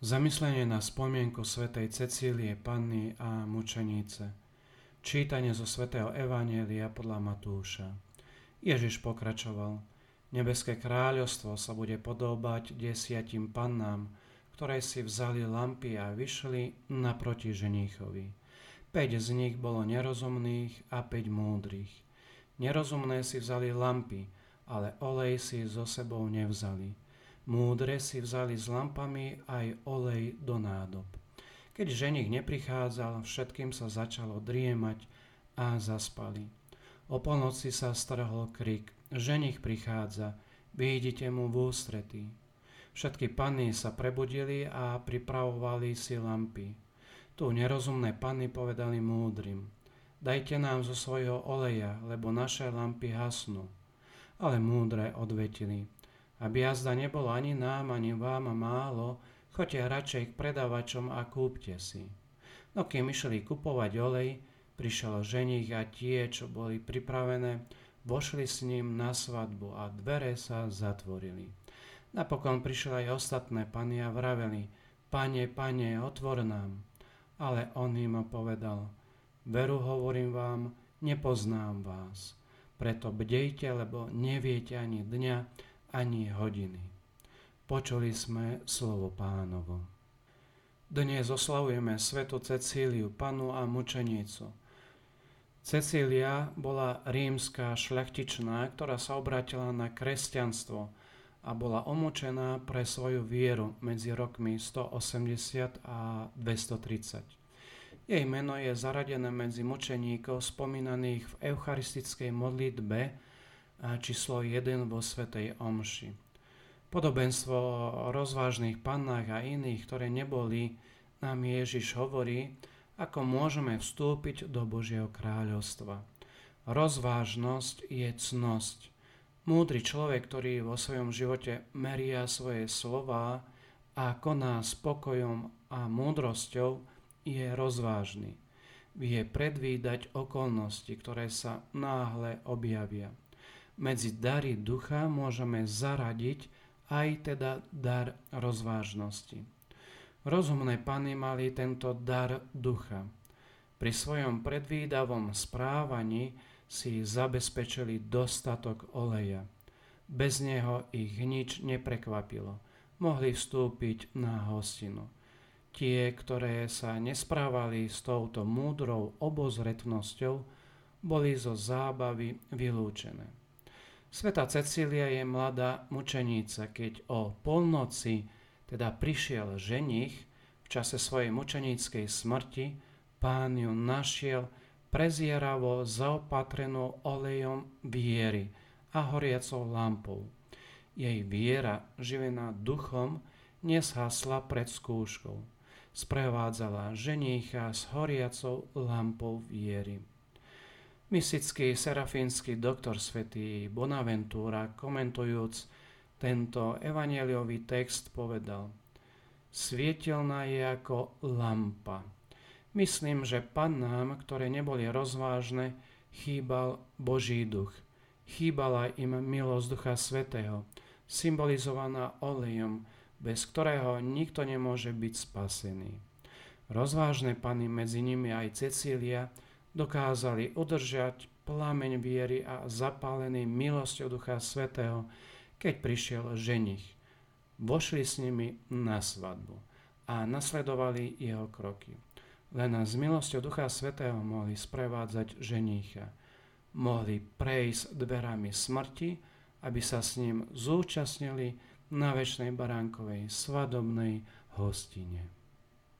Zamyslenie na spomienku svätej Cecílie Panny a mučeníce. Čítanie zo svätého Evanielia podľa Matúša. Ježiš pokračoval. Nebeské kráľovstvo sa bude podobať desiatim pannám, ktoré si vzali lampy a vyšli naproti ženíchovi. Peť z nich bolo nerozumných a päť múdrych. Nerozumné si vzali lampy, ale olej si so sebou nevzali. Múdre si vzali s lampami aj olej do nádob. Keď ženich neprichádzal, všetkým sa začalo driemať a zaspali. O polnoci sa strhol krik. Ženich prichádza, vidíte mu v ústretí. Všetky panny sa prebudili a pripravovali si lampy. Tu nerozumné panny povedali múdrym. Dajte nám zo svojho oleja, lebo naše lampy hasnú. Ale múdre odvetili. Aby jazda nebolo ani nám, ani vám málo, choďte radšej k predávačom a kúpte si. No kým išli kupovať olej, prišiel ženich a tie, čo boli pripravené, vošli s ním na svadbu a dvere sa zatvorili. Napokon prišli aj ostatné pany a vraveli, pane, pane, otvor nám. Ale on im povedal, veru hovorím vám, nepoznám vás. Preto bdejte, lebo neviete ani dňa, ani hodiny. Počuli sme slovo pánovo. Dnes oslavujeme svetu Cecíliu, panu a mučenicu. Cecília bola rímska šľachtičná, ktorá sa obratila na kresťanstvo a bola omočená pre svoju vieru medzi rokmi 180 a 230. Jej meno je zaradené medzi mučeníkov spomínaných v eucharistickej modlitbe číslo 1 vo Svetej Omši. Podobenstvo o rozvážnych pannách a iných, ktoré neboli, nám Ježiš hovorí, ako môžeme vstúpiť do Božieho kráľovstva. Rozvážnosť je cnosť. Múdry človek, ktorý vo svojom živote meria svoje slova a koná spokojom a múdrosťou, je rozvážny. Vie predvídať okolnosti, ktoré sa náhle objavia medzi dary ducha môžeme zaradiť aj teda dar rozvážnosti. Rozumné pany mali tento dar ducha. Pri svojom predvídavom správaní si zabezpečili dostatok oleja. Bez neho ich nič neprekvapilo. Mohli vstúpiť na hostinu. Tie, ktoré sa nesprávali s touto múdrou obozretnosťou, boli zo zábavy vylúčené. Sveta Cecília je mladá mučeníca, keď o polnoci teda prišiel ženich v čase svojej mučeníckej smrti, pán ju našiel prezieravo zaopatrenú olejom viery a horiacou lampou. Jej viera, živená duchom, neshasla pred skúškou. Sprevádzala ženícha s horiacou lampou viery. Mystický serafínsky doktor svätý Bonaventura komentujúc tento evanieliový text povedal Svietelná je ako lampa. Myslím, že pannám, ktoré neboli rozvážne, chýbal Boží duch. Chýbala im milosť Ducha Svetého, symbolizovaná olejom, bez ktorého nikto nemôže byť spasený. Rozvážne panny, medzi nimi aj Cecília, dokázali udržať plameň viery a zapálený milosťou Ducha Svetého, keď prišiel ženich. Vošli s nimi na svadbu a nasledovali jeho kroky. Len s milosťou Ducha Svetého mohli sprevádzať ženícha. Mohli prejsť dverami smrti, aby sa s ním zúčastnili na väčšnej baránkovej svadobnej hostine.